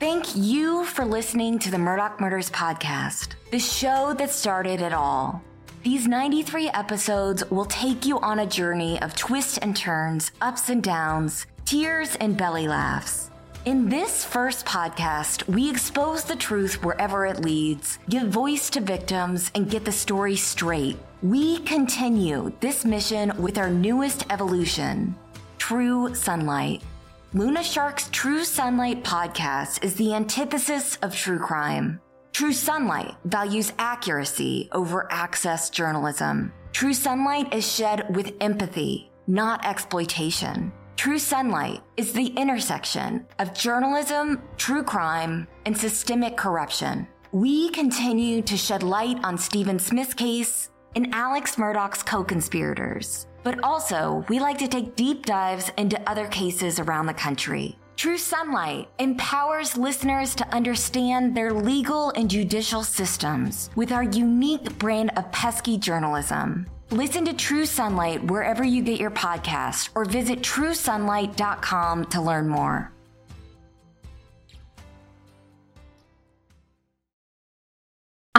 Thank you for listening to the Murdaugh Murders Podcast, the show that started it all. These 93 episodes will take you on a journey of twists and turns, ups and downs, tears and belly laughs. In this first podcast, we expose the truth wherever it leads, give voice to victims, and get the story straight. We continue this mission with our newest evolution True Sunlight. Luna Shark's True Sunlight podcast is the antithesis of true crime. True Sunlight values accuracy over access journalism. True Sunlight is shed with empathy, not exploitation. True Sunlight is the intersection of journalism, true crime, and systemic corruption. We continue to shed light on Stephen Smith's case and Alex Murdaugh's co conspirators. But also, we like to take deep dives into other cases around the country. True Sunlight empowers listeners to understand their legal and judicial systems with our unique brand of pesky journalism. Listen to True Sunlight wherever you get your podcast or visit truesunlight.com to learn more.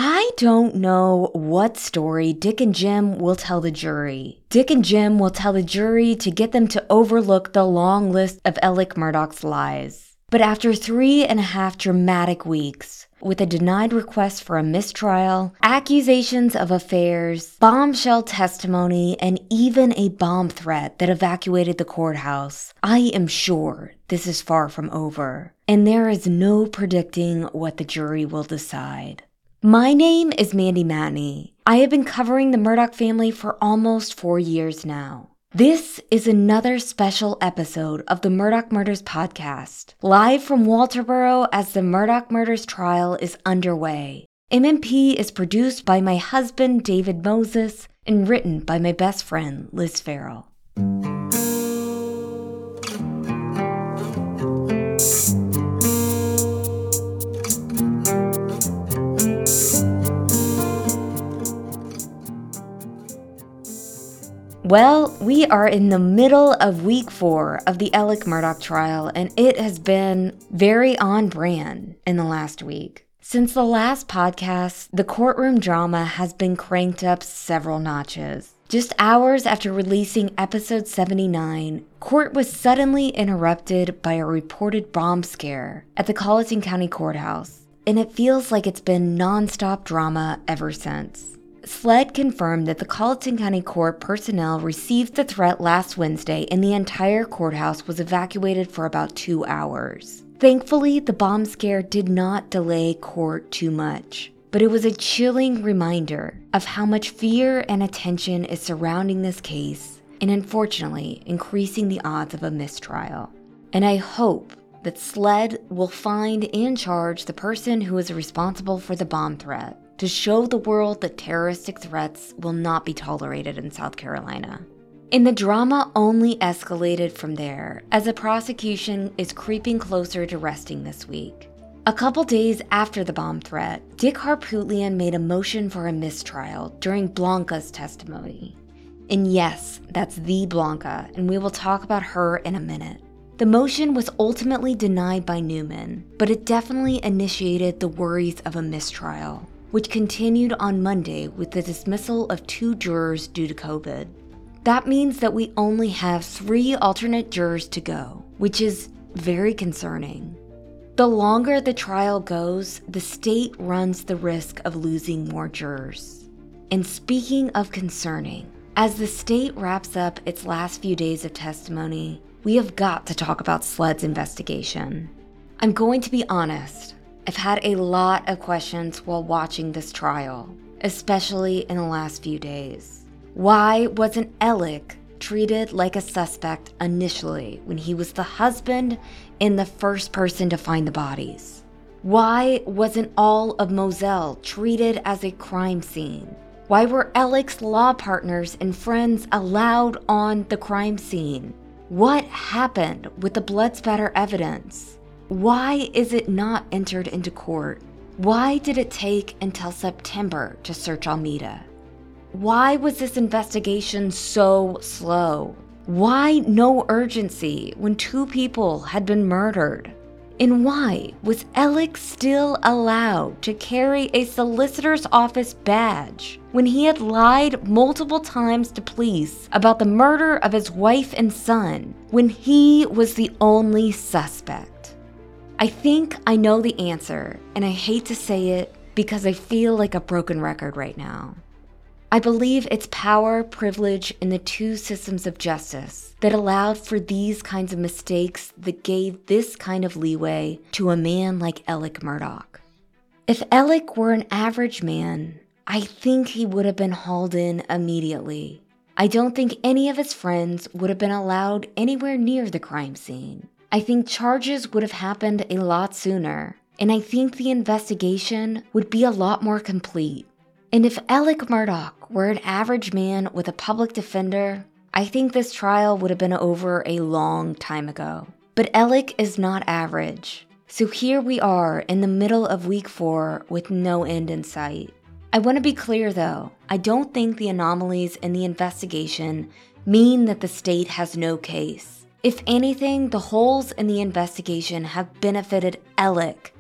I don't know what story Dick and Jim will tell the jury. Dick and Jim will tell the jury to get them to overlook the long list of Alec Murdaugh's lies. But after three and a half dramatic weeks, with a denied request for a mistrial, accusations of affairs, bombshell testimony, and even a bomb threat that evacuated the courthouse, I am sure this is far from over. And there is no predicting what the jury will decide. My name is Mandy Matney. I have been covering the Murdaugh family for almost four years now. This is another special episode of the Murdaugh Murders podcast, live from Walterboro as the Murdaugh Murders trial is underway. MMP is produced by my husband, David Moses, and written by my best friend, Liz Farrell. Well, we are in the middle of week four of the Alec Murdaugh trial, and it has been very on brand in the last week. Since the last podcast, the courtroom drama has been cranked up several notches. Just hours after releasing episode 79, court was suddenly interrupted by a reported bomb scare at the Colleton County Courthouse, and it feels like it's been nonstop drama ever since. SLED confirmed that the Colleton County Court personnel received the threat last Wednesday and the entire courthouse was evacuated for about two hours. Thankfully, the bomb scare did not delay court too much, but it was a chilling reminder of how much fear and attention is surrounding this case and unfortunately increasing the odds of a mistrial. And I hope that SLED will find and charge the person who is responsible for the bomb threat to show the world that terroristic threats will not be tolerated in South Carolina. And the drama only escalated from there as the prosecution is creeping closer to resting this week. A couple days after the bomb threat, Dick Harpootlian made a motion for a mistrial during Blanca's testimony. And yes, that's the Blanca, and we will talk about her in a minute. The motion was ultimately denied by Newman, but it definitely initiated the worries of a mistrial which continued on Monday with the dismissal of two jurors due to COVID. That means that we only have three alternate jurors to go, which is very concerning. The longer the trial goes, the state runs the risk of losing more jurors. And speaking of concerning, as the state wraps up its last few days of testimony, we have got to talk about SLED's investigation. I'm going to be honest, I've had a lot of questions while watching this trial, especially in the last few days. Why wasn't Alec treated like a suspect initially when he was the husband and the first person to find the bodies? Why wasn't all of Moselle treated as a crime scene? Why were Alec's law partners and friends allowed on the crime scene? What happened with the blood spatter evidence? Why is it not entered into court? Why did it take until September to search Almeda? Why was this investigation so slow? Why no urgency when two people had been murdered? And why was Alec still allowed to carry a solicitor's office badge when he had lied multiple times to police about the murder of his wife and son when he was the only suspect? I think I know the answer, and I hate to say it because I feel like a broken record right now. I believe it's power, privilege, and the two systems of justice that allowed for these kinds of mistakes that gave this kind of leeway to a man like Alec Murdaugh. If Alec were an average man, I think he would have been hauled in immediately. I don't think any of his friends would have been allowed anywhere near the crime scene. I think charges would have happened a lot sooner, and I think the investigation would be a lot more complete. And if Alec Murdaugh were an average man with a public defender, I think this trial would have been over a long time ago. But Alec is not average. So here we are in the middle of week four with no end in sight. I want to be clear though, I don't think the anomalies in the investigation mean that the state has no case. If anything, the holes in the investigation have benefited Alec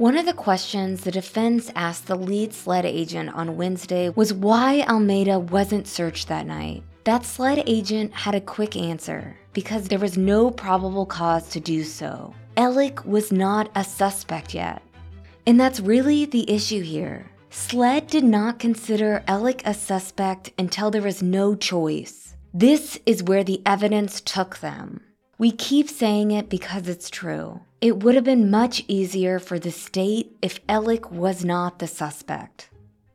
one of the questions the defense asked the lead SLED agent on Wednesday was why Almeda wasn't searched that night. That SLED agent had a quick answer because there was no probable cause to do so. Alec was not a suspect yet. And that's really the issue here. SLED did not consider Alec a suspect until there was no choice. This is where the evidence took them. We keep saying it because it's true. It would have been much easier for the state if Alec was not the suspect.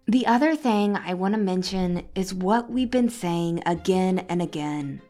The other thing I want to mention is what we've been saying again and again.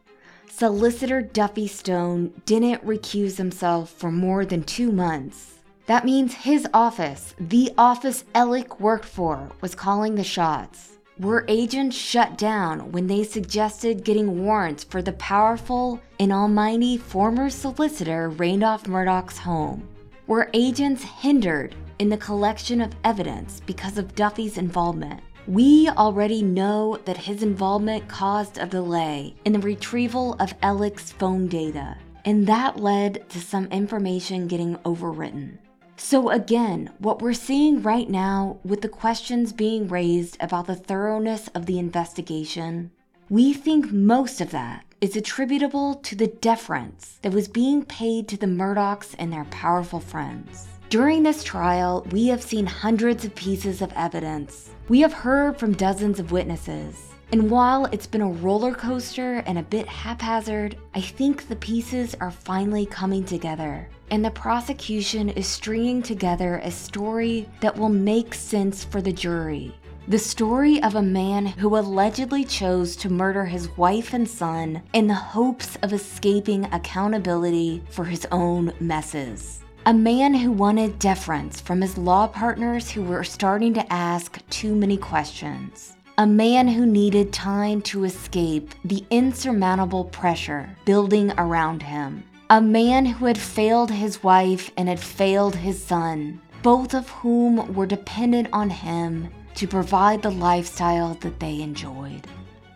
Solicitor Duffy Stone didn't recuse himself for more than two months. That means his office, the office Alec worked for, was calling the shots were agents shut down when they suggested getting warrants for the powerful and almighty former solicitor Randolph Murdaugh's home? Were agents hindered in the collection of evidence because of Duffy's involvement? We already know that his involvement caused a delay in the retrieval of Alec's phone data, and that led to some information getting overwritten. So, again, what we're seeing right now with the questions being raised about the thoroughness of the investigation, we think most of that is attributable to the deference that was being paid to the Murdaughs and their powerful friends. During this trial, we have seen hundreds of pieces of evidence. We have heard from dozens of witnesses. And while it's been a roller coaster and a bit haphazard, I think the pieces are finally coming together. And the prosecution is stringing together a story that will make sense for the jury. The story of a man who allegedly chose to murder his wife and son in the hopes of escaping accountability for his own messes. A man who wanted deference from his law partners who were starting to ask too many questions a man who needed time to escape the insurmountable pressure building around him. A man who had failed his wife and had failed his son, both of whom were dependent on him to provide the lifestyle that they enjoyed.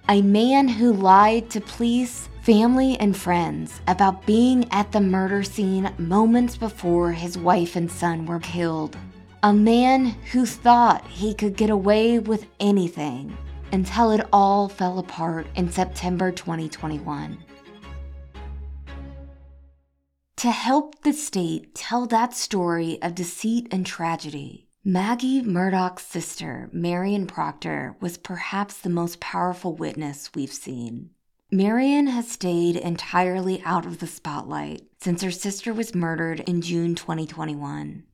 A man who lied to police, family, and friends about being at the murder scene moments before his wife and son were killed a man who thought he could get away with anything until it all fell apart in September 2021. To help the state tell that story of deceit and tragedy, Maggie Murdaugh's sister, Marion Proctor, was perhaps the most powerful witness we've seen. Marion has stayed entirely out of the spotlight since her sister was murdered in June 2021.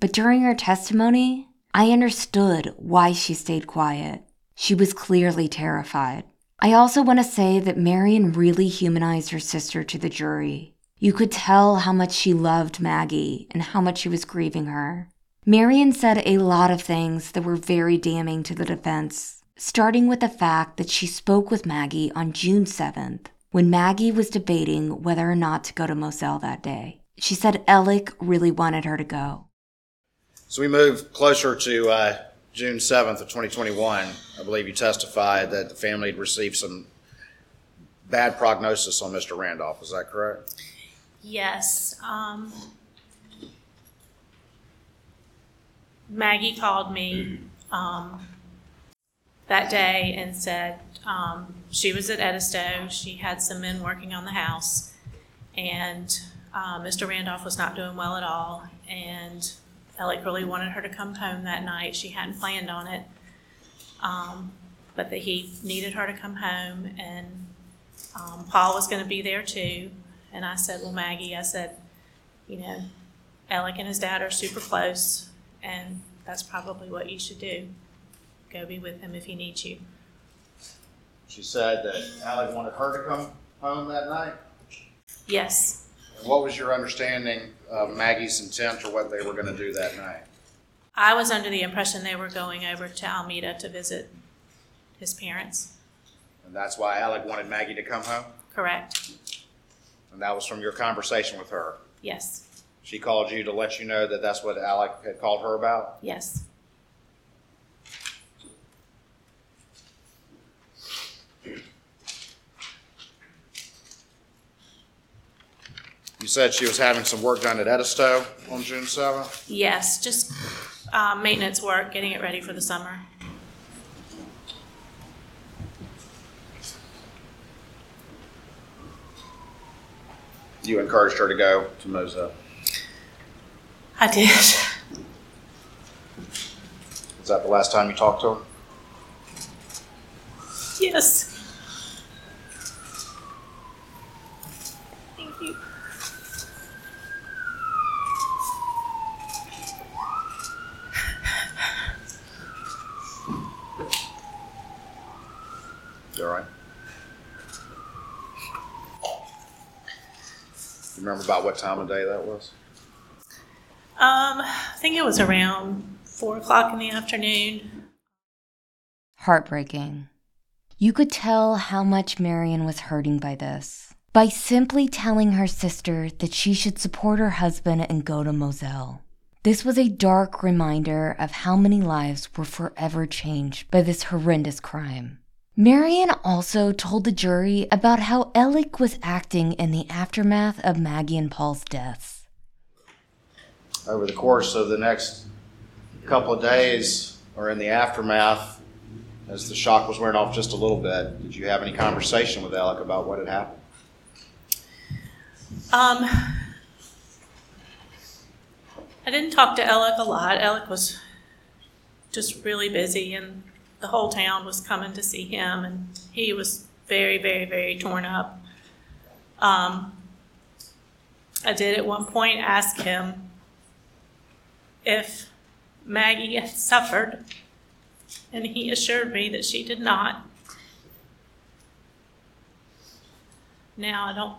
But during her testimony, I understood why she stayed quiet. She was clearly terrified. I also want to say that Marion really humanized her sister to the jury. You could tell how much she loved Maggie and how much she was grieving her. Marion said a lot of things that were very damning to the defense, starting with the fact that she spoke with Maggie on June 7th when Maggie was debating whether or not to go to Moselle that day. She said Alec really wanted her to go. So we move closer to uh, June 7th of 2021. I believe you testified that the family had received some bad prognosis on Mr. Randolph. Is that correct? Yes. Um, Maggie called me um, that day and said um, she was at Edisto. She had some men working on the house, and uh, Mr. Randolph was not doing well at all. And Alec really wanted her to come home that night. She hadn't planned on it, um, but that he needed her to come home, and um, Paul was going to be there too. And I said, "Well, Maggie," I said, "you know, Alec and his dad are super close, and that's probably what you should do. Go be with him if he needs you." She said that Alec wanted her to come home that night. Yes. What was your understanding of Maggie's intent or what they were going to do that night? I was under the impression they were going over to Almeda to visit his parents. And that's why Alec wanted Maggie to come home? Correct? And that was from your conversation with her? Yes. She called you to let you know that that's what Alec had called her about? Yes. You said she was having some work done at Edisto on June 7th? Yes. Just uh, maintenance work, getting it ready for the summer. You encouraged her to go to Moselle. I did. Is that the last time you talked to her? Yes. Thank you. You all right? You remember about what time of day that was? Um, I think it was around four o'clock in the afternoon. Heartbreaking. You could tell how much Marion was hurting by this. By simply telling her sister that she should support her husband and go to Moselle. This was a dark reminder of how many lives were forever changed by this horrendous crime. Marion also told the jury about how Alec was acting in the aftermath of Maggie and Paul's deaths. Over the course of the next couple of days, or in the aftermath, as the shock was wearing off just a little bit, did you have any conversation with Alec about what had happened? Um, I didn't talk to Alec a lot. Alec was just really busy, and the whole town was coming to see him, and he was very, very, very torn up. Um, I did at one point ask him if Maggie had suffered, and he assured me that she did not. Now, I don't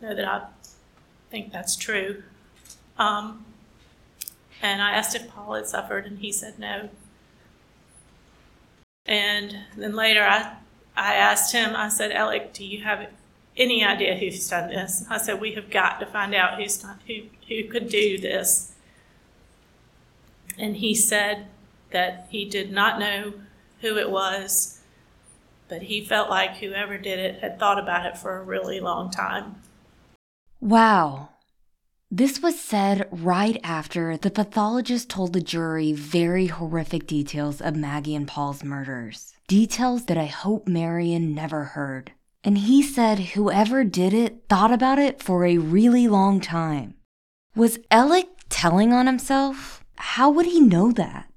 know that I think that's true. Um, and I asked if Paul had suffered, and he said no. And then later, I, I asked him, I said, Alec, do you have any idea who's done this? I said, we have got to find out who's done, who, who could do this. And he said that he did not know who it was, but he felt like whoever did it had thought about it for a really long time. Wow. This was said right after the pathologist told the jury very horrific details of Maggie and Paul's murders. Details that I hope Marion never heard. And he said whoever did it thought about it for a really long time. Was Alec telling on himself? How would he know that?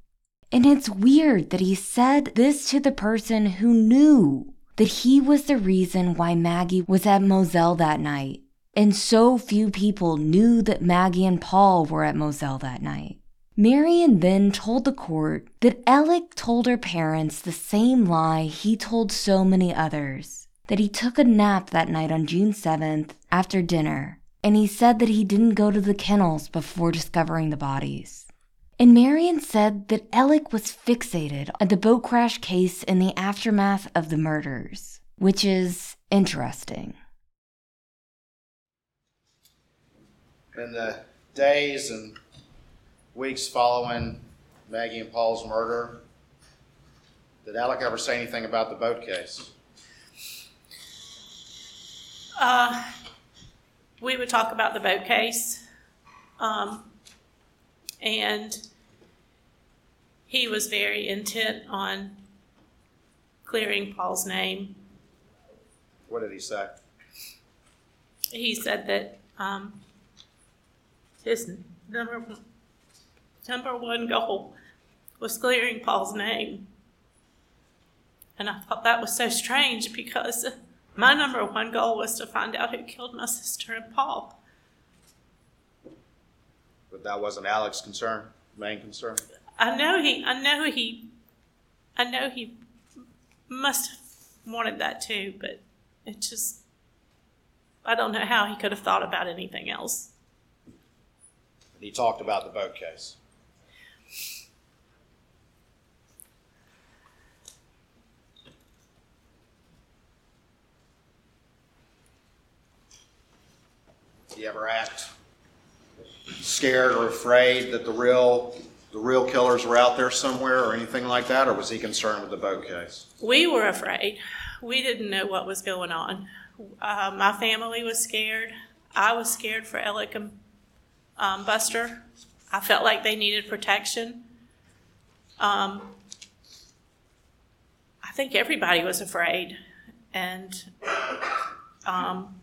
And it's weird that he said this to the person who knew that he was the reason why Maggie was at Moselle that night and so few people knew that Maggie and Paul were at Moselle that night. Marion then told the court that Alec told her parents the same lie he told so many others that he took a nap that night on June 7th after dinner, and he said that he didn't go to the kennels before discovering the bodies. And Marion said that Alec was fixated on the boat crash case in the aftermath of the murders, which is interesting. In the days and weeks following Maggie and Paul's murder, did Alec ever say anything about the boat case? Uh, we would talk about the boat case. Um, and he was very intent on clearing Paul's name. What did he say? He said that um, his number number one goal was clearing Paul's name, and I thought that was so strange because my number one goal was to find out who killed my sister and Paul. But that wasn't Alex's concern, main concern? I know he. I know he. I know he must have wanted that too, but it just. I don't know how he could have thought about anything else. He talked about the boat case. Do you ever act scared or afraid that the real, the real killers were out there somewhere or anything like that, or was he concerned with the boat case? We were afraid. We didn't know what was going on. Uh, my family was scared. I was scared for Alec and um, Buster. I felt like they needed protection. Um, I think everybody was afraid, and um,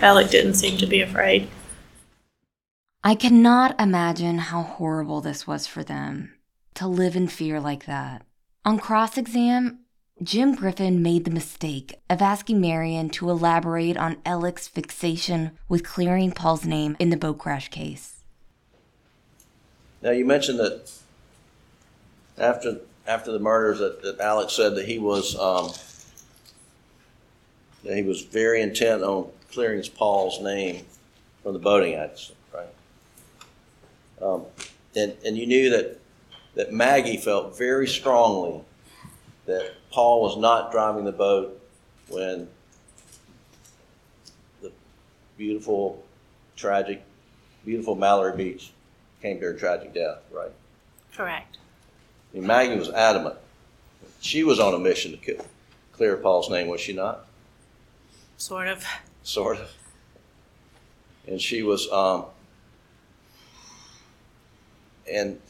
Alec didn't seem to be afraid. I cannot imagine how horrible this was for them to live in fear like that. On cross exam, Jim Griffin made the mistake of asking Marion to elaborate on Alec's fixation with clearing Paul's name in the boat crash case. Now, you mentioned that after, after the murders, that, that Alex said that he was, um, that he was very intent on clearing Paul's name from the boating accident, right? Um, and, and you knew that, that Maggie felt very strongly that Paul was not driving the boat when the beautiful, tragic, beautiful Mallory Beach came to her tragic death, right? Correct. Maggie was adamant. She was on a mission to clear Paul's name, was she not? Sort of. Sort of. And she was, um, and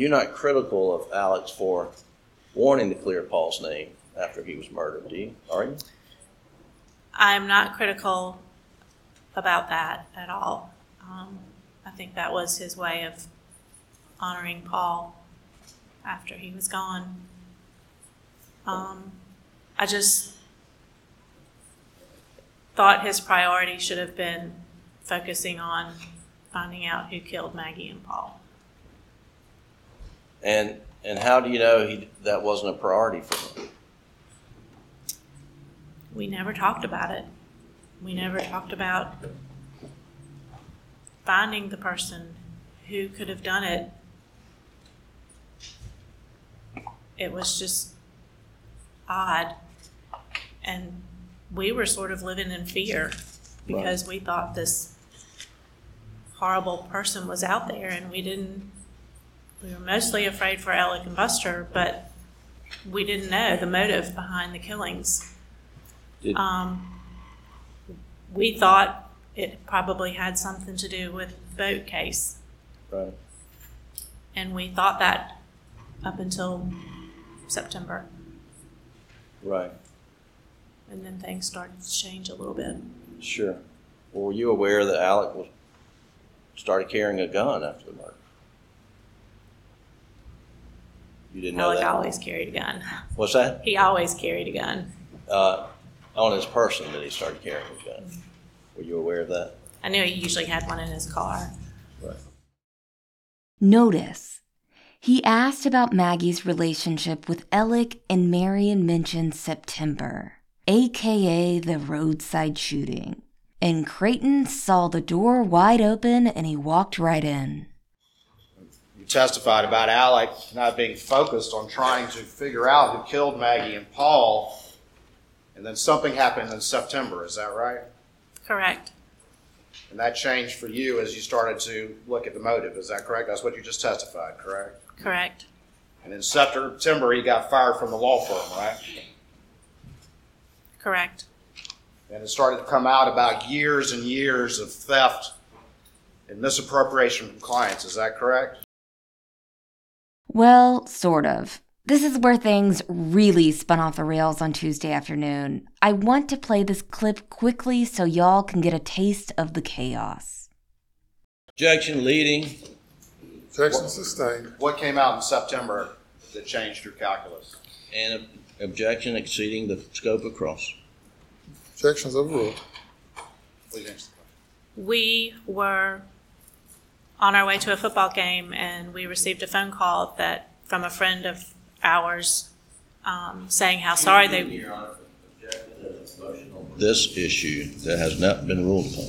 you're not critical of Alex for wanting to clear Paul's name after he was murdered, do you? Are you? I'm not critical about that at all. Um, I think that was his way of honoring Paul after he was gone. Um, I just thought his priority should have been focusing on finding out who killed Maggie and Paul. And and how do you know he that wasn't a priority for him? We never talked about it. We never talked about finding the person who could have done it. It was just odd. And we were sort of living in fear because we thought this horrible person was out there and we didn't we were mostly afraid for Alec and Buster, but we didn't know the motive behind the killings. Did, Um, we thought it probably had something to do with the boat case, right. and we thought that up until September, Right. and then things started to change a little bit. Sure. Well, were you aware that Alec was started carrying a gun after the murder? You didn't know Alec that? always carried a gun. What's that? He always carried a gun. Uh, on his person that he started carrying a gun. Were you aware of that? I knew he usually had one in his car. Right. Notice, he asked about Maggie's relationship with Alec and Marion mentioned September, aka the roadside shooting. And Creighton saw the door wide open and he walked right in. Testified about Alec not being focused on trying to figure out who killed Maggie and Paul, and then something happened in September, is that right? Correct. And that changed for you as you started to look at the motive, is that correct? That's what you just testified, correct? Correct. And in September, he got fired from the law firm, right? Correct. And it started to come out about years and years of theft and misappropriation from clients. Is that correct? Well, sort of. This is where things really spun off the rails on Tuesday afternoon. I want to play this clip quickly so y'all can get a taste of the chaos. Objection leading. Objection sustained. What came out in September that changed your calculus? And objection exceeding the scope of cross. Objections overruled. Please answer the question. We were on our way to a football game and we received a phone call that from a friend of ours um, saying how sorry they Your Honor, This issue that has not been ruled upon.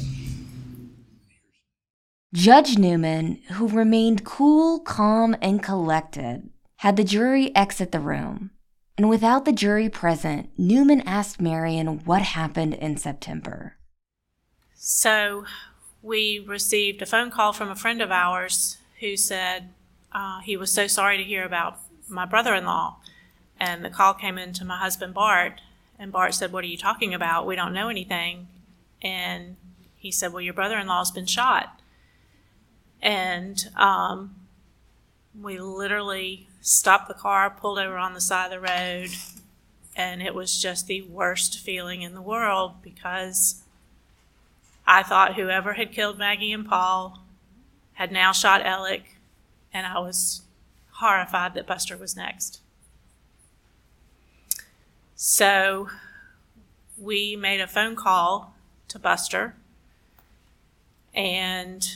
Judge Newman, who remained cool, calm, and collected, had the jury exit the room. And without the jury present, Newman asked Marion what happened in September. So we received a phone call from a friend of ours who said uh, he was so sorry to hear about my brother in law. And the call came in to my husband, Bart. And Bart said, What are you talking about? We don't know anything. And he said, Well, your brother in law's been shot. And um, we literally stopped the car, pulled over on the side of the road, and it was just the worst feeling in the world because I thought whoever had killed Maggie and Paul had now shot Alec, and I was horrified that Buster was next. So we made a phone call to Buster, and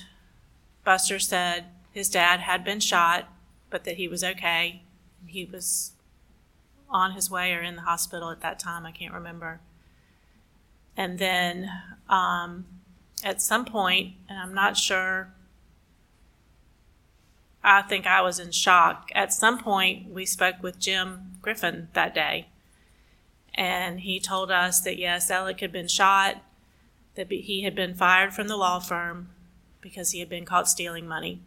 Buster said his dad had been shot, but that he was okay. He was on his way or in the hospital at that time, I can't remember. And then um, at some point, and I'm not sure, I think I was in shock. At some point, we spoke with Jim Griffin that day. And he told us that yes, Alec had been shot, that he had been fired from the law firm because he had been caught stealing money.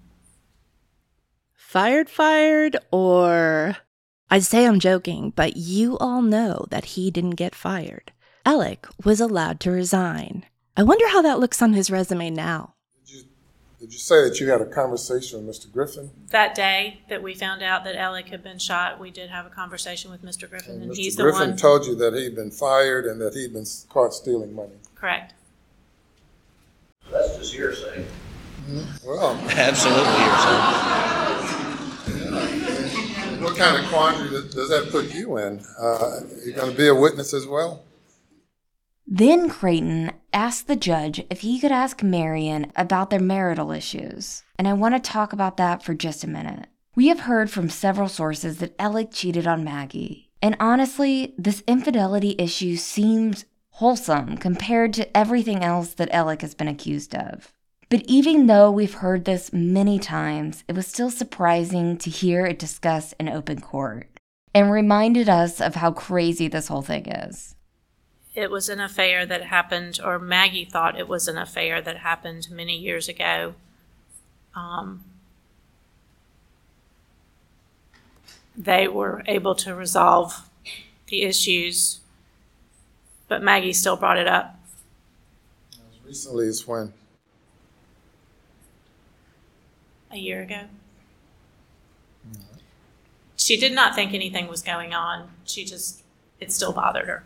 Fired, fired, or. I'd say I'm joking, but you all know that he didn't get fired. Alec was allowed to resign. I wonder how that looks on his resume now. Did you, did you say that you had a conversation with Mr. Griffin? That day that we found out that Alec had been shot, we did have a conversation with Mr. Griffin, And and Mr. he's the Griffin told you that he'd been fired and that he'd been caught stealing money. Correct. That's just hearsay. Well, Absolutely hearsay. what kind of quandary does does that put you in? Uh, you going to be a witness as well? Then Creighton asked the judge if he could ask Marion about their marital issues. And I want to talk about that for just a minute. We have heard from several sources that Alec cheated on Maggie. And honestly, this infidelity issue seems wholesome compared to everything else that Alec has been accused of. But even though we've heard this many times, it was still surprising to hear it discussed in open court and reminded us of how crazy this whole thing is. It was an affair that happened, or Maggie thought it was an affair that happened many years ago. Um, they were able to resolve the issues, but Maggie still brought it up. As recently as when? a year ago. She did not think anything was going on. She just, it still bothered her.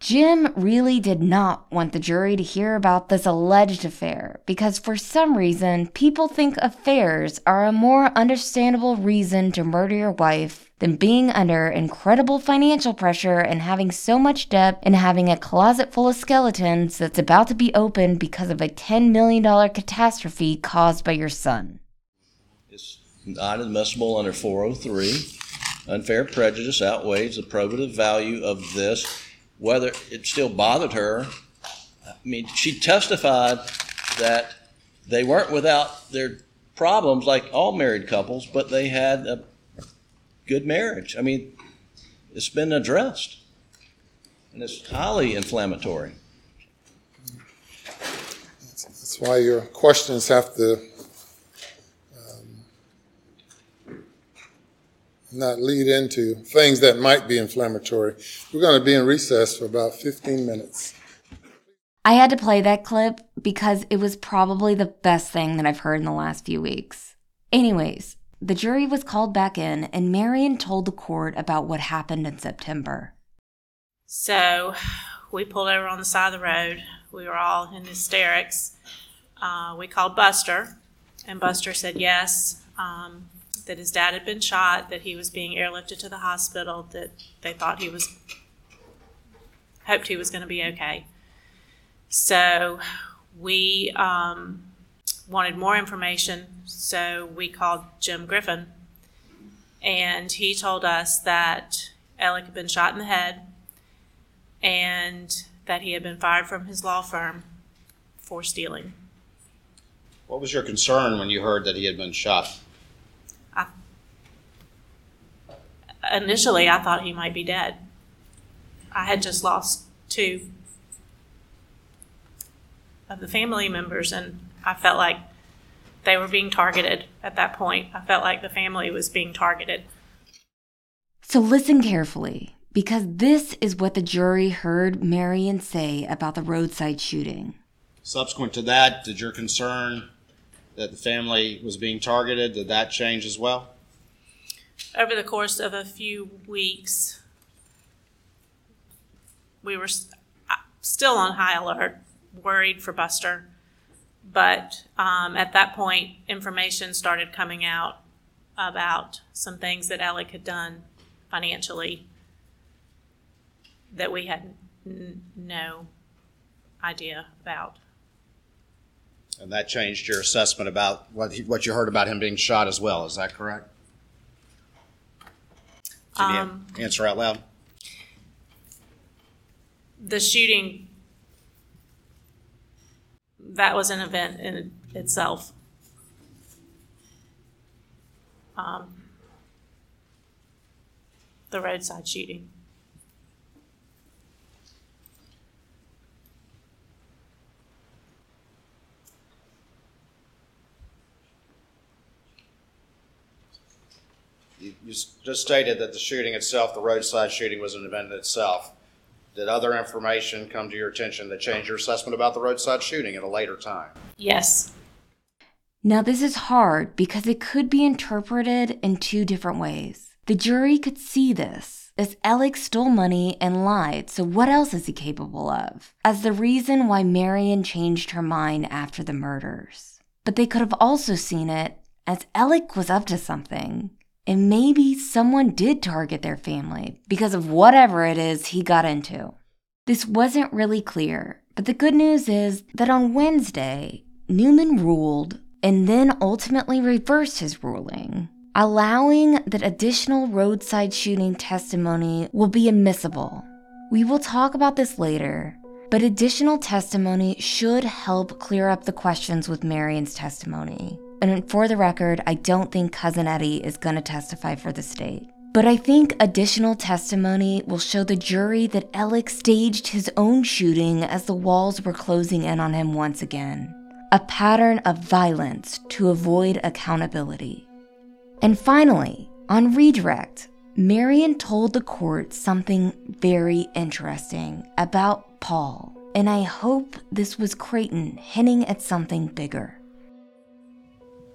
Jim really did not want the jury to hear about this alleged affair because for some reason people think affairs are a more understandable reason to murder your wife than being under incredible financial pressure and having so much debt and having a closet full of skeletons that's about to be opened because of a $10 million catastrophe caused by your son. It's not admissible under 403. Unfair prejudice outweighs the probative value of this. Whether it still bothered her, I mean, she testified that they weren't without their problems like all married couples, but they had a good marriage. I mean, it's been addressed, and it's highly inflammatory. That's why your questions have to not lead into things that might be inflammatory. We're going to be in recess for about 15 minutes. I had to play that clip because it was probably the best thing that I've heard in the last few weeks. Anyways, the jury was called back in, and Marion told the court about what happened in September. So we pulled over on the side of the road. We were all in hysterics. Uh, we called Buster, and Buster said yes, um, that his dad had been shot, that he was being airlifted to the hospital, that they thought he was, hoped he was going to be okay. So we um, wanted more information, so we called Jim Griffin, and he told us that Alec had been shot in the head and that he had been fired from his law firm for stealing. What was your concern when you heard that he had been shot? Initially, I thought he might be dead. I had just lost two of the family members, and I felt like they were being targeted at that point. I felt like the family was being targeted. So listen carefully, because this is what the jury heard Marion say about the roadside shooting. Subsequent to that, did your concern that the family was being targeted, did that change as well? Over the course of a few weeks, we were uh, still on high alert, worried for Buster. But um, at that point, information started coming out about some things that Alec had done financially that we had n- no idea about. And that changed your assessment about what, he- what you heard about him being shot as well, is that correct? Can you Um, answer out loud? The shooting, that was an event in itself. Um, the roadside shooting. You, you just stated that the shooting itself, the roadside shooting, was an event in itself. Did other information come to your attention that changed your assessment about the roadside shooting at a later time? Yes. Now, this is hard because it could be interpreted in two different ways. The jury could see this as Alec stole money and lied, so what else is he capable of? As the reason why Marion changed her mind after the murders. But they could have also seen it as Alec was up to something. And maybe someone did target their family because of whatever it is he got into. This wasn't really clear, but the good news is that on Wednesday, Newman ruled and then ultimately reversed his ruling, allowing that additional roadside shooting testimony will be admissible. We will talk about this later, but additional testimony should help clear up the questions with Marion's testimony. And for the record, I don't think Cousin Eddie is going to testify for the state. But I think additional testimony will show the jury that Alec staged his own shooting as the walls were closing in on him once again. A pattern of violence to avoid accountability. And finally, on redirect, Marion told the court something very interesting about Paul. And I hope this was Creighton hinting at something bigger.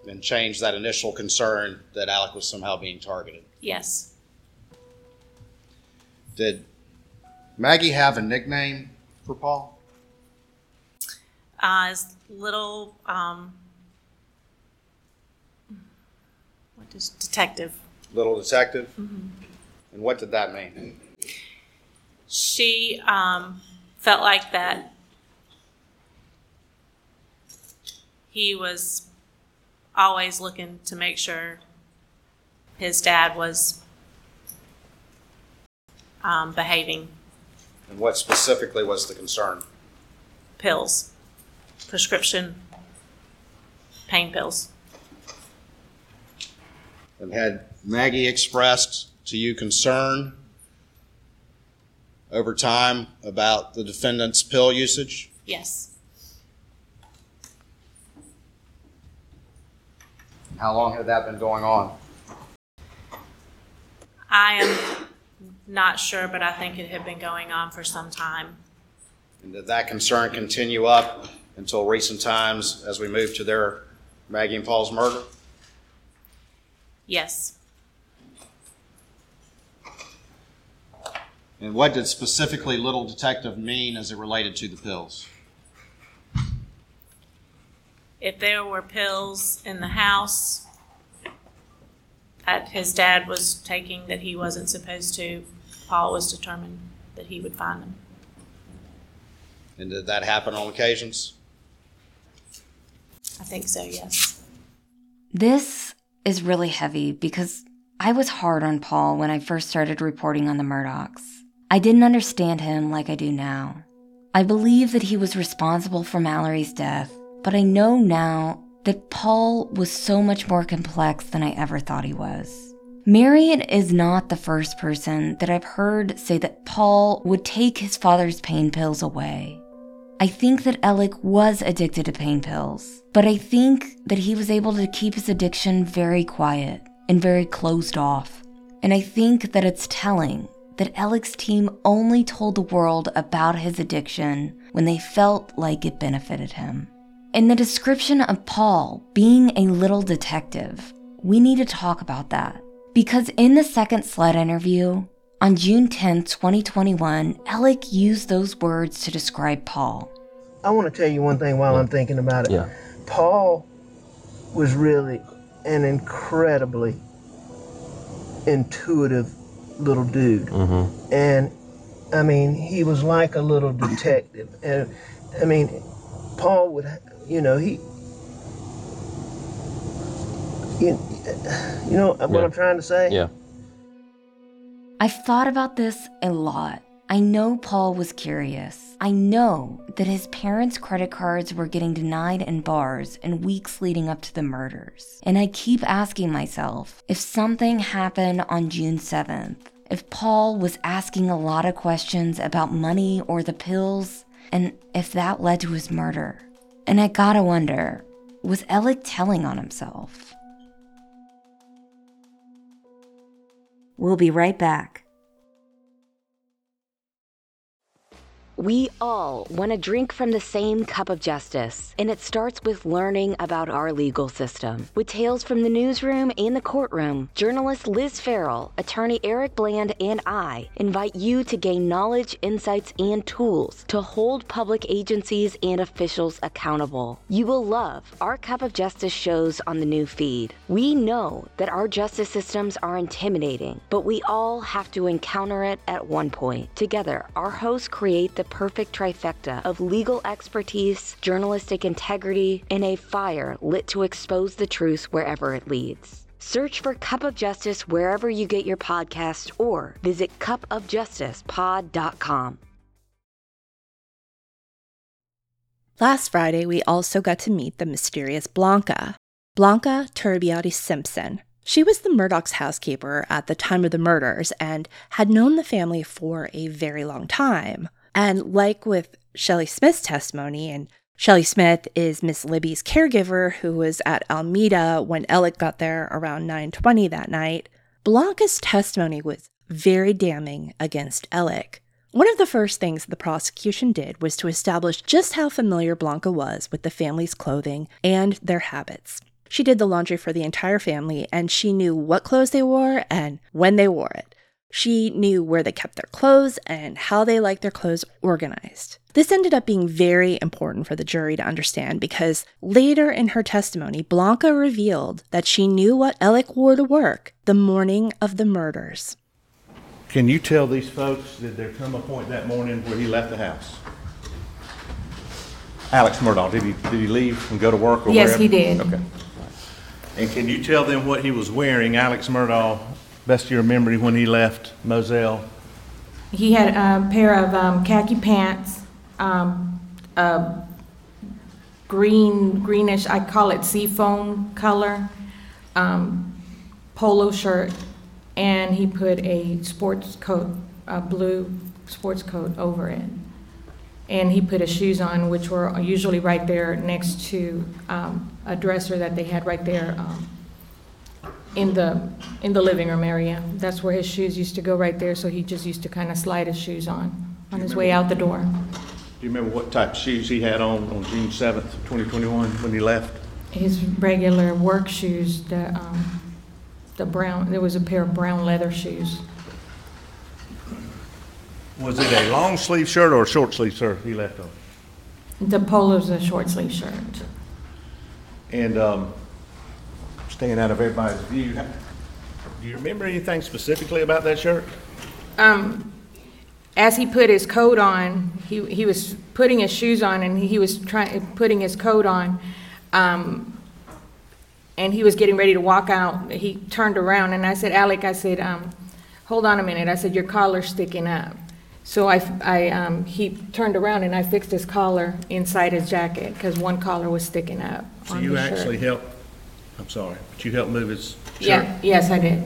And change that initial concern that Alec was somehow being targeted? Yes. Did Maggie have a nickname for Paul? Uh, his little, um, what is detective? Little Detective? And what did that mean? She um, felt like that he was always looking to make sure his dad was um, behaving And what specifically was the concern? pills, prescription pain pills. And had Maggie expressed to you concern over time about the defendant's pill usage? Yes. How long had that been going on? I am not sure, but I think it had been going on for some time. And did that concern continue up until recent times as we moved to their Maggie and Paul's murder? Yes. And what did specifically Little Detective mean as it related to the pills? If there were pills in the house that his dad was taking that he wasn't supposed to, Paul was determined that he would find them. And did that happen on occasions? I think so, yes. This is really heavy because I was hard on Paul when I first started reporting on the Murdaughs. I didn't understand him like I do now. I believe that he was responsible for Mallory's death, but I know now that Paul was so much more complex than I ever thought he was. Marian is not the first person that I've heard say that Paul would take his father's pain pills away. I think that Alec was addicted to pain pills, but I think that he was able to keep his addiction very quiet and very closed off. And I think that it's telling that Alec's team only told the world about his addiction when they felt like it benefited him. In the description of Paul being a little detective, we need to talk about that. Because in the second SLED interview, on June 10, 2021, Alec used those words to describe Paul. I want to tell you one thing while I'm thinking about it. Yeah. Paul was really an incredibly intuitive little dude. Mm-hmm. And I mean, he was like a little detective. And I mean, Paul would, you know, he. You, you know what Yeah. I'm trying to say? Yeah. I've thought about this a lot. I know Paul was curious. I know that his parents' credit cards were getting denied in bars in weeks leading up to the murders. And I keep asking myself if something happened on June 7th, if Paul was asking a lot of questions about money or the pills, and if that led to his murder. And I gotta wonder was Alec telling on himself? We'll be right back. We all want to drink from the same cup of justice, and it starts with learning about our legal system. With tales from the newsroom and the courtroom, journalist Liz Farrell, attorney Eric Bland, and I invite you to gain knowledge, insights, and tools to hold public agencies and officials accountable. You will love our Cup of Justice shows on the new feed. We know that our justice systems are intimidating, but we all have to encounter it at one point. Together, our hosts create the perfect trifecta of legal expertise, journalistic integrity, and a fire lit to expose the truth wherever it leads. Search for Cup of Justice wherever you get your podcast or visit cupofjusticepod.com. Last Friday, we also got to meet the mysterious Blanca. Blanca Turrubiate Simpson. She was the Murdaugh's housekeeper at the time of the murders and had known the family for a very long time. And like with Shelley Smith's testimony, and Shelley Smith is Miss Libby's caregiver who was at Almeda when Alec got there around 9:20 that night, Blanca's testimony was very damning against Alec. One of the first things the prosecution did was to establish just how familiar Blanca was with the family's clothing and their habits. She did the laundry for the entire family and she knew what clothes they wore and when they wore it. She knew where they kept their clothes and how they liked their clothes organized. This ended up being very important for the jury to understand because later in her testimony, Blanca revealed that she knew what Alec wore to work the morning of the murders. Can you tell these folks, did there come a point that morning where he left the house? Alex Murdaugh, did he, did he leave and go to work or wherever? Yes, he did. Okay. And can you tell them what he was wearing, Alex Murdaugh, best of your memory, when he left Moselle? He had a pair of um, khaki pants, um, a green, greenish, I call it seafoam color, um, polo shirt, and he put a sports coat, a blue sports coat over it. And he put his shoes on, which were usually right there next to um, a dresser that they had right there um, in the, in the living room area. That's where his shoes used to go right there, so he just used to kind of slide his shoes on, on his way out the door. Do you remember what type of shoes he had on on June seventh, twenty twenty-one, when he left? His regular work shoes, the, um, the brown, there was a pair of brown leather shoes. Was it a long sleeve shirt or a short sleeve shirt he left on? The polo's a short sleeve shirt. And, um, staying out of everybody's view, do you remember anything specifically about that shirt? Um, as he put his coat on, he, he was putting his shoes on and he was trying, putting his coat on. Um, and he was getting ready to walk out. He turned around and I said, Alec, I said, um, hold on a minute. I said, your collar's sticking up. So I, I, um, he turned around and I fixed his collar inside his jacket because one collar was sticking up So on you his shirt. actually helped, I'm sorry, but you helped move his shirt? Yeah, yes, I did.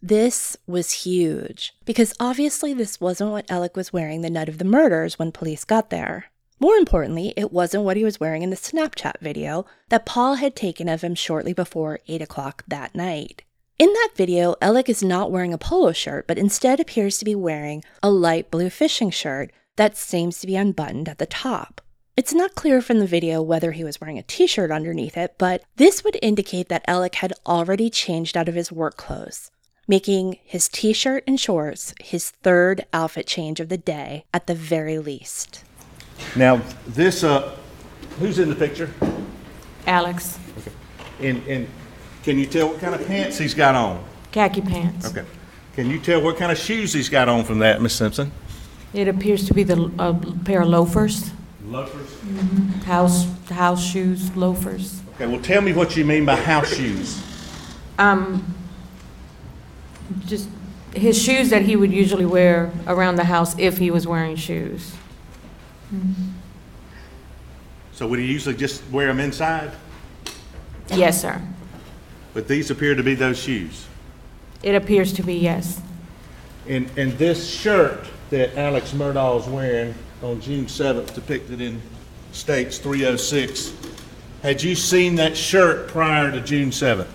This was huge because obviously this wasn't what Alec was wearing the night of the murders when police got there. More importantly, it wasn't what he was wearing in the Snapchat video that Paul had taken of him shortly before 8 o'clock that night. In that video, Alec is not wearing a polo shirt, but instead appears to be wearing a light blue fishing shirt that seems to be unbuttoned at the top. It's not clear from the video whether he was wearing a t shirt underneath it, but this would indicate that Alec had already changed out of his work clothes, making his t shirt and shorts his third outfit change of the day at the very least. Now, this, uh, who's in the picture? Alex, Okay. And, and can you tell what kind of pants he's got on? khaki pants. Okay. Can you tell what kind of shoes he's got on from that, Miss Simpson? It appears to be the, a pair of loafers, Loafers. house, house shoes, loafers. Okay, well, tell me what you mean by house shoes. Um, just his shoes that he would usually wear around the house if he was wearing shoes. So would he usually just wear them inside? Yes, sir. But these appear to be those shoes. It appears to be yes. And, and this shirt that Alex Murdaugh is wearing on June 7th depicted in States 306, had you seen that shirt prior to June 7th?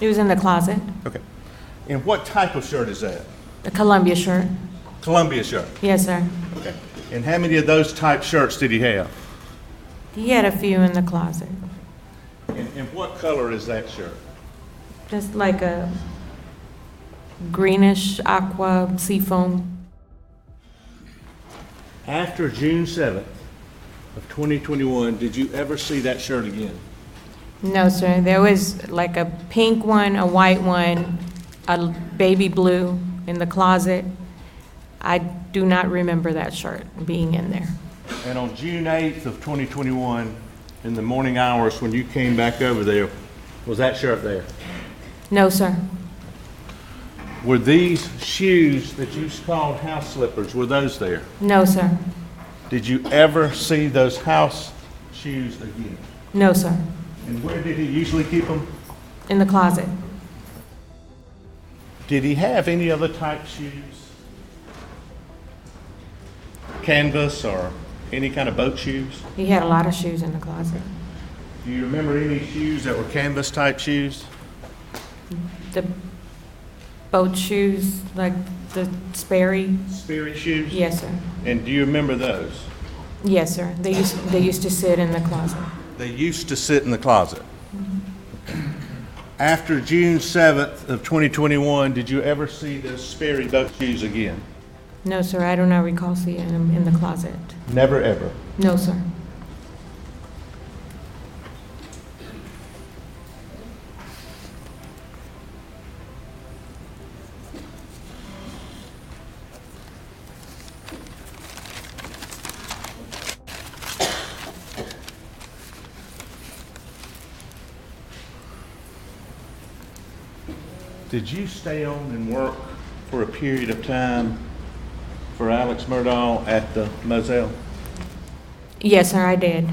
It was in the closet, Okay. And what type of shirt is that? the Columbia shirt. Columbia shirt. Yes, sir. Okay. And how many of those type shirts did he have? He had a few in the closet, And, and what color is that shirt? just like a greenish aqua seafoam. After June 7th of 2021, did you ever see that shirt again? No, sir. There was like a pink one, a white one, a baby blue in the closet. I do not remember that shirt being in there. And on June 8th of 2021, in the morning hours when you came back over there, was that shirt there? No, sir. Were these shoes that you called house slippers, were those there? No, sir. Did you ever see those house shoes again? No, sir. And where did he usually keep them? In the closet. Did he have any other type shoes? Canvas or any kind of boat shoes? He had a lot of shoes in the closet. Do you remember any shoes that were canvas type shoes? The boat shoes, like the Sperry. Spirit shoes? Yes, sir. And do you remember those? Yes, sir. They used, they used to sit in the closet. They used to sit in the closet. After June 7th of 2021, did you ever see those Sperry boat shoes again? No, sir. I do not recall seeing them in the closet. Never, ever. No, sir. Did you stay on and work for a period of time for Alex Murdaugh at the Moselle? Yes, sir. I did.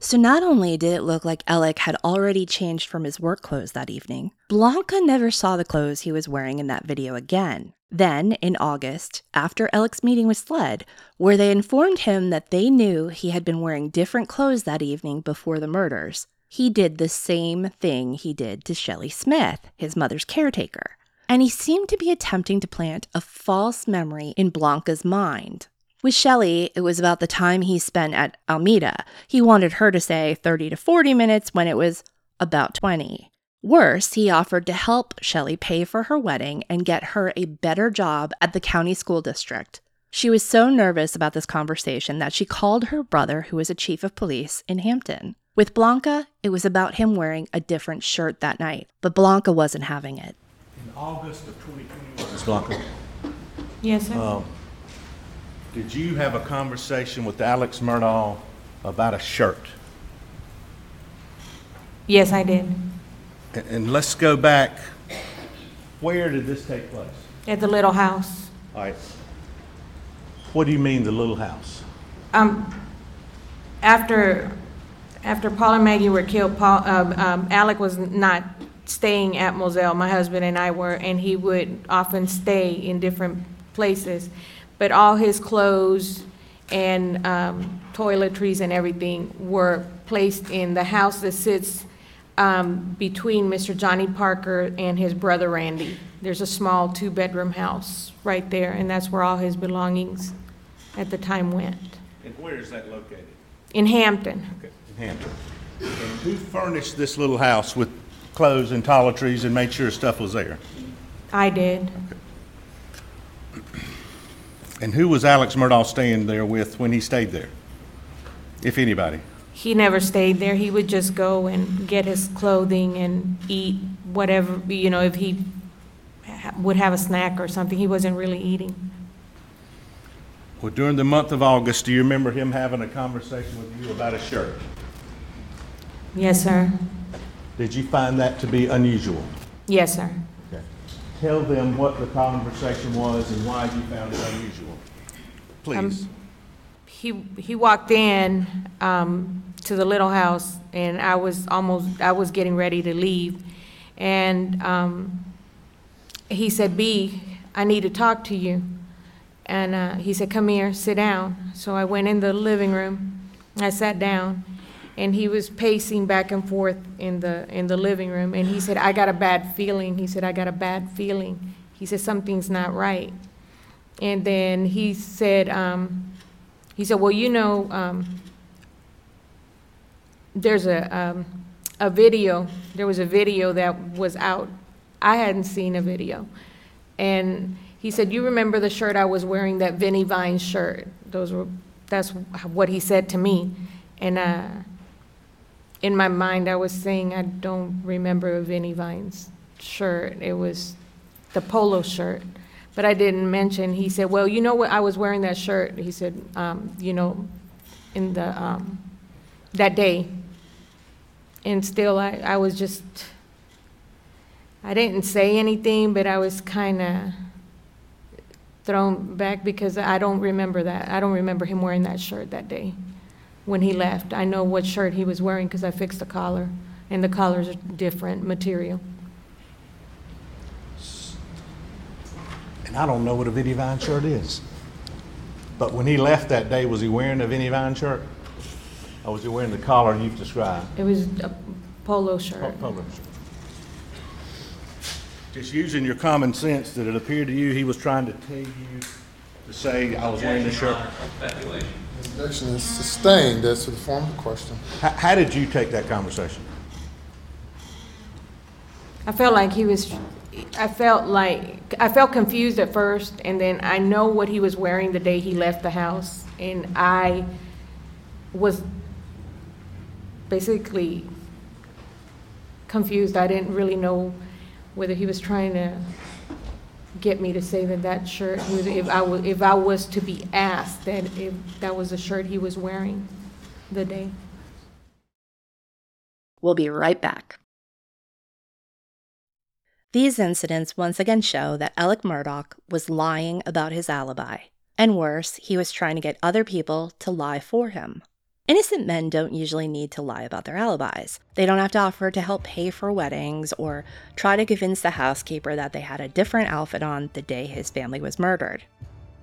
So not only did it look like Alec had already changed from his work clothes that evening, Blanca never saw the clothes he was wearing in that video again. Then, in August, after Alec's meeting with SLED, where they informed him that they knew he had been wearing different clothes that evening before the murders, he did the same thing he did to Shelley Smith, his mother's caretaker. And he seemed to be attempting to plant a false memory in Blanca's mind. With Shelley, it was about the time he spent at Almeda. He wanted her to say 30 to 40 minutes when it was about 20. Worse, he offered to help Shelley pay for her wedding and get her a better job at the county school district. She was so nervous about this conversation that she called her brother, who was a chief of police in Hampton. With Blanca, it was about him wearing a different shirt that night, but Blanca wasn't having it. In August of 2021, Ms. Blanca, Yes, sir. um, did you have a conversation with Alex Murdaugh about a shirt? Yes, I did. And- And let's go back, where did this take place? At the little house. All right. What do you mean, the little house? Um, after, after Paul and Maggie were killed, Paul, um, um, Alec was not staying at Moselle, my husband and I were, and he would often stay in different places. But all his clothes and, um, toiletries and everything were placed in the house that sits, um, between Mr. Johnny Parker and his brother Randy. There's a small two-bedroom house right there, and that's where all his belongings at the time went. And where is that located? In Hampton. Okay, Hampton. And who furnished this little house with clothes and toiletries and made sure stuff was there? I did. And who was Alex Murdaugh staying there with when he stayed there? If anybody? He never stayed there. He would just go and get his clothing and eat whatever, you know, if he ha- would have a snack or something. He wasn't really eating. Well, during the month of August, do you remember him having a conversation with you about a shirt? Yes, sir. Did you find that to be unusual? Yes, sir. Okay. Tell them what the conversation was and why you found it unusual. Please. He, he walked in um, to the little house, and I was almost, I was getting ready to leave. And um, he said, B, I need to talk to you. And uh, he said, come here, sit down. So I went in the living room, I sat down, and he was pacing back and forth in the, in the living room. And he said, I got a bad feeling. He said, I got a bad feeling. He said, something's not right. And then he said, um, he said, well, you know, um, there's a, um, a video, there was a video that was out. I hadn't seen a video. And he said, you remember the shirt I was wearing, that Vineyard Vine shirt? Those were, that's what he said to me. And, uh, in my mind, I was saying, I don't remember a Vineyard Vines shirt. It was the polo shirt. But I didn't mention, he said, well, you know what, I was wearing that shirt, he said, um, you know, in the, um, that day. And still, I, I was just, I didn't say anything, but I was kind of thrown back because I don't remember that. I don't remember him wearing that shirt that day when he mm-hmm. left. I know what shirt he was wearing because I fixed the collar, and the collar's a different material. And I don't know what a Vineyard Vine shirt is. But when he left that day, was he wearing a Vineyard Vine shirt? Or was he wearing the collar you've described? It was a polo Po- shirt. polo shirt. Just using your common sense, did it appear to you he was trying to tell you to say, I was wearing the shirt? Objection is sustained as to the form of the question. How, how did you take that conversation? I felt like he was, I felt like, I felt confused at first, and then I know what he was wearing the day he left the house, and I was basically confused. I didn't really know whether he was trying to get me to say that that shirt, was- if I was, if I was to be asked that if that was a shirt he was wearing the day. We'll be right back. These incidents once again show that Alec Murdaugh was lying about his alibi. And worse, he was trying to get other people to lie for him. Innocent men don't usually need to lie about their alibis. They don't have to offer to help pay for weddings or try to convince the housekeeper that they had a different outfit on the day his family was murdered.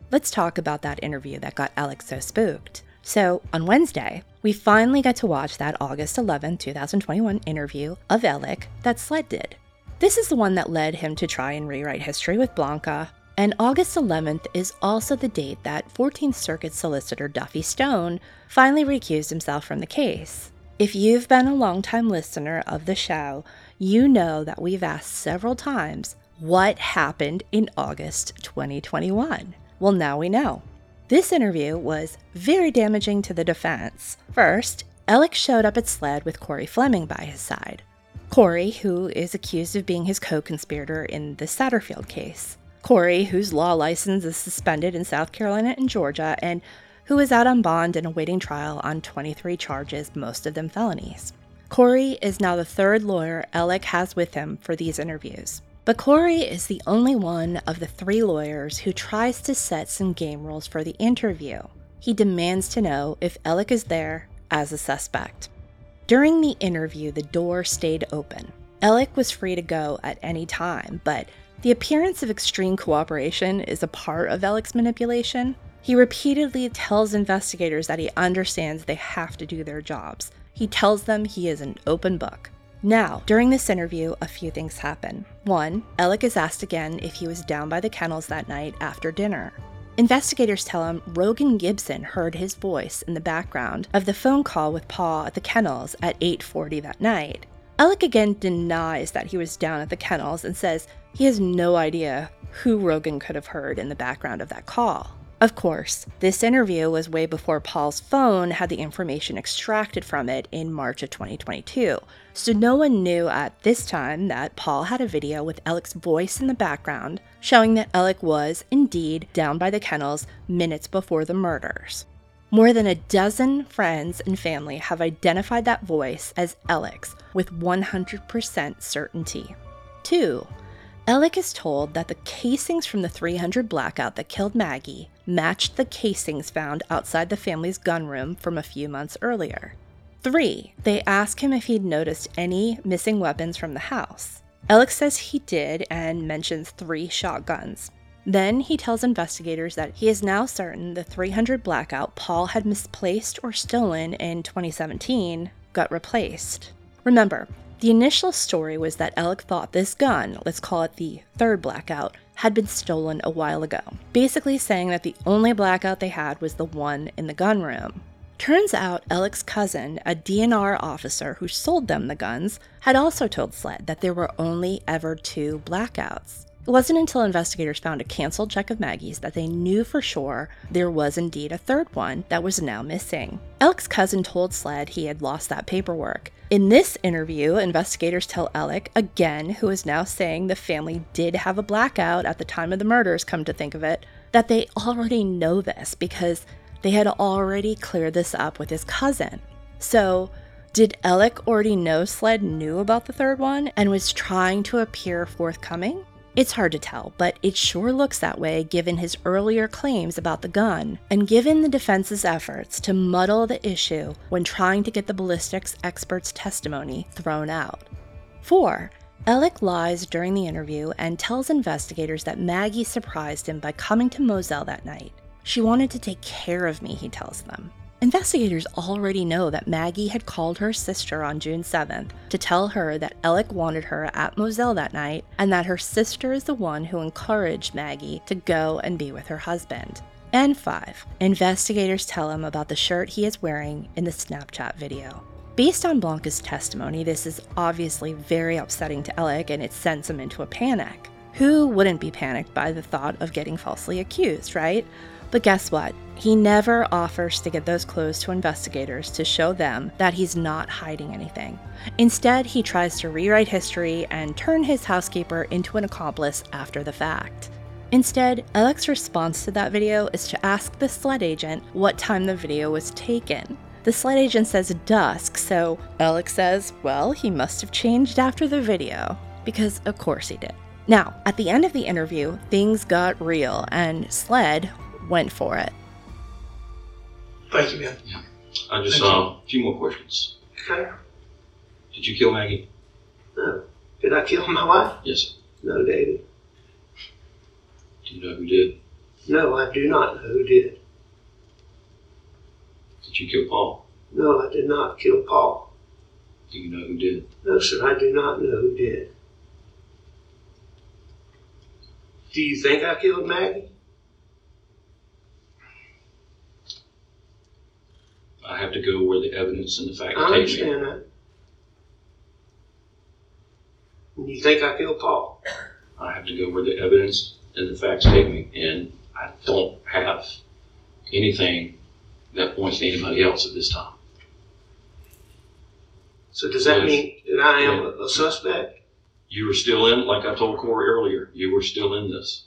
Let's talk about that interview that got Alex so spooked. So on Wednesday, we finally got to watch that August 11, 2021 interview of Alec that Sled did. This is the one that led him to try and rewrite history with Blanca, and August 11th is also the date that 14th Circuit Solicitor Duffy Stone finally recused himself from the case. If you've been a longtime listener of the show, you know that we've asked several times what happened in August 2021. Well, now we know. This interview was very damaging to the defense. First, Alec showed up at SLED with Corey Fleming by his side. Corey, who is accused of being his co conspirator in the Satterfield case. Corey, whose law license is suspended in South Carolina and Georgia, and who is out on bond and awaiting trial on 23 charges, most of them felonies. Corey is now the third lawyer Alec has with him for these interviews. But Corey is the only one of the three lawyers who tries to set some game rules for the interview. He demands to know if Alec is there as a suspect. During the interview, the door stayed open. Alec was free to go at any time, but the appearance of extreme cooperation is a part of Alec's manipulation. He repeatedly tells investigators that he understands they have to do their jobs. He tells them he is an open book. Now, during this interview, a few things happen. One, Alec is asked again if he was down by the kennels that night after dinner. Investigators tell him Rogan Gibson heard his voice in the background of the phone call with Paul at the kennels at 8:40 that night. Alec again denies that he was down at the kennels and says he has no idea who Rogan could have heard in the background of that call. Of course, this interview was way before Paul's phone had the information extracted from it in March of 2022, so no one knew at this time that Paul had a video with Alec's voice in the background showing that Alec was indeed down by the kennels minutes before the murders. More than a dozen friends and family have identified that voice as Alex with 100% certainty. Two, Alec is told that the casings from the 300 blackout that killed Maggie matched the casings found outside the family's gun room from a few months earlier. 3. They ask him if he'd noticed any missing weapons from the house. Alec says he did and mentions three shotguns. Then he tells investigators that he is now certain the 300 blackout Paul had misplaced or stolen in 2017 got replaced. Remember, the initial story was that Alec thought this gun, let's call it the third blackout, had been stolen a while ago, basically saying that the only blackout they had was the one in the gun room. Turns out Alec's cousin, a DNR officer who sold them the guns, had also told SLED that there were only ever two blackouts. It wasn't until investigators found a canceled check of Maggie's that they knew for sure there was indeed a third one that was now missing. Alec's cousin told SLED he had lost that paperwork. In this interview, investigators tell Alec, again, who is now saying the family did have a blackout at the time of the murders, come to think of it, that they already know this because they had already cleared this up with his cousin. So, did Alec already know Sled knew about the third one and was trying to appear forthcoming? It's hard to tell, but it sure looks that way given his earlier claims about the gun, and given the defense's efforts to muddle the issue when trying to get the ballistics expert's testimony thrown out. 4. Alec lies during the interview and tells investigators that Maggie surprised him by coming to Moselle that night. She wanted to take care of me, he tells them. Investigators already know that Maggie had called her sister on June 7th to tell her that Alec wanted her at Moselle that night and that her sister is the one who encouraged Maggie to go and be with her husband. And 5. Investigators tell him about the shirt he is wearing in the Snapchat video. Based on Blanca's testimony, this is obviously very upsetting to Alec and it sends him into a panic. Who wouldn't be panicked by the thought of getting falsely accused, right? But guess what? He never offers to get those clothes to investigators to show them that he's not hiding anything. Instead, he tries to rewrite history and turn his housekeeper into an accomplice after the fact. Instead, Alec's response to that video is to ask the SLED agent what time the video was taken. The SLED agent says dusk, so Alec says, well, he must have changed after the video, because of course he did. Now, at the end of the interview, things got real, and SLED went for it. Thank you, man. I just Thank uh, a few more questions. Okay. Did you kill Maggie? No. Did I kill my wife? Yes. sir. No, David. Do you know who did? No, I do not know who did. did. you kill Paul? No, I did not kill Paul. Do you know who did? No, sir, I do not know who did. Do you think I killed Maggie? I have to go where the evidence and the facts I take me. understand that. And You think I feel Paul? I have to go where the evidence and the facts take me, and I don't have anything that points to anybody else at this time. So does that Yes. mean that I am a- a suspect? You were still in, like I told Corey earlier, you were still in this.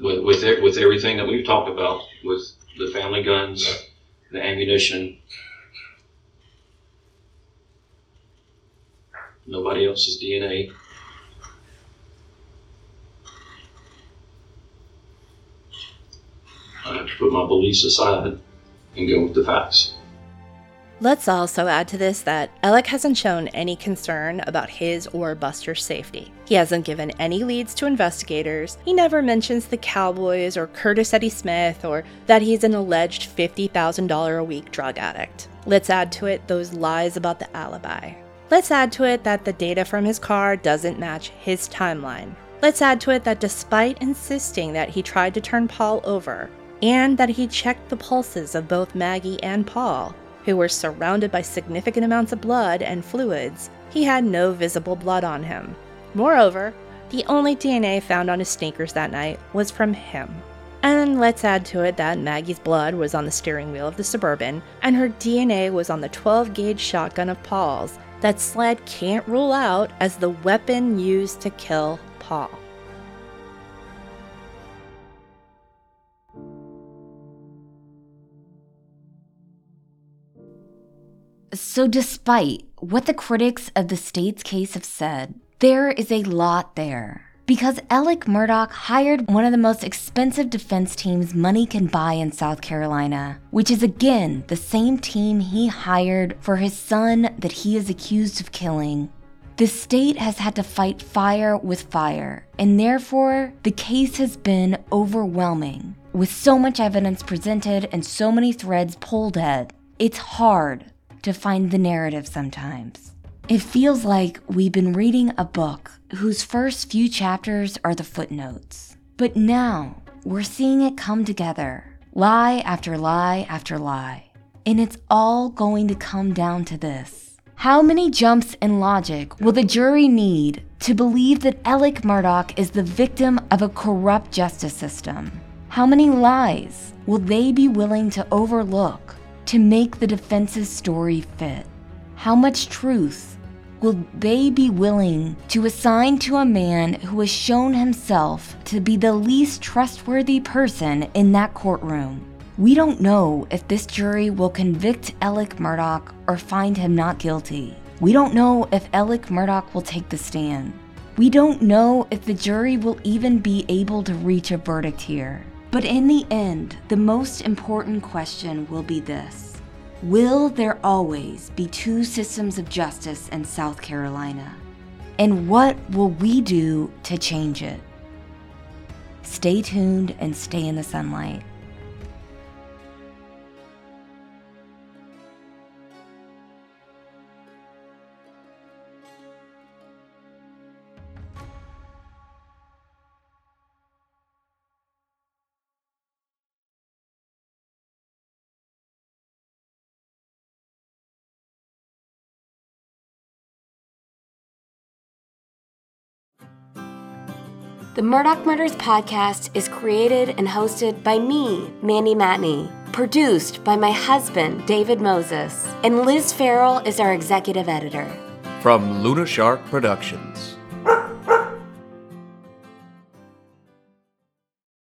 With, with, with everything that we've talked about, with the family guns, the ammunition, nobody else's DNA. I have to put my beliefs aside and go with the facts. Let's also add to this that Alec hasn't shown any concern about his or Buster's safety. He hasn't given any leads to investigators. He never mentions the Cowboys or Curtis Eddie Smith or that he's an alleged $50,000 a week drug addict. Let's add to it those lies about the alibi. Let's add to it that the data from his car doesn't match his timeline. Let's add to it that despite insisting that he tried to turn Paul over, and that he checked the pulses of both Maggie and Paul, who were surrounded by significant amounts of blood and fluids, he had no visible blood on him. Moreover, the only DNA found on his sneakers that night was from him. And let's add to it that Maggie's blood was on the steering wheel of the Suburban, and her DNA was on the 12 gauge shotgun of Paul's that Sled can't rule out as the weapon used to kill Paul. So, despite what the critics of the state's case have said, there is a lot there. Because Alec Murdaugh hired one of the most expensive defense teams money can buy in South Carolina, which is again the same team he hired for his son that he is accused of killing. The state has had to fight fire with fire, and therefore the case has been overwhelming. With so much evidence presented and so many threads pulled at, it's hard to find the narrative sometimes. It feels like we've been reading a book whose first few chapters are the footnotes. But now we're seeing it come together, lie after lie after lie. And it's all going to come down to this. How many jumps in logic will the jury need to believe that Alec Murdaugh is the victim of a corrupt justice system? How many lies will they be willing to overlook to make the defense's story fit? How much truth will they be willing to assign to a man who has shown himself to be the least trustworthy person in that courtroom? We don't know if this jury will convict Alec Murdaugh or find him not guilty. We don't know if Alec Murdaugh will take the stand. We don't know if the jury will even be able to reach a verdict here. But in the end, the most important question will be this Will there always be two systems of justice in South Carolina? And what will we do to change it? Stay tuned and stay in the sunlight. The Murdaugh Murders podcast is created and hosted by me, Mandy Matney, produced by my husband, David Moses, and Liz Farrell is our executive editor. From Luna Shark Productions.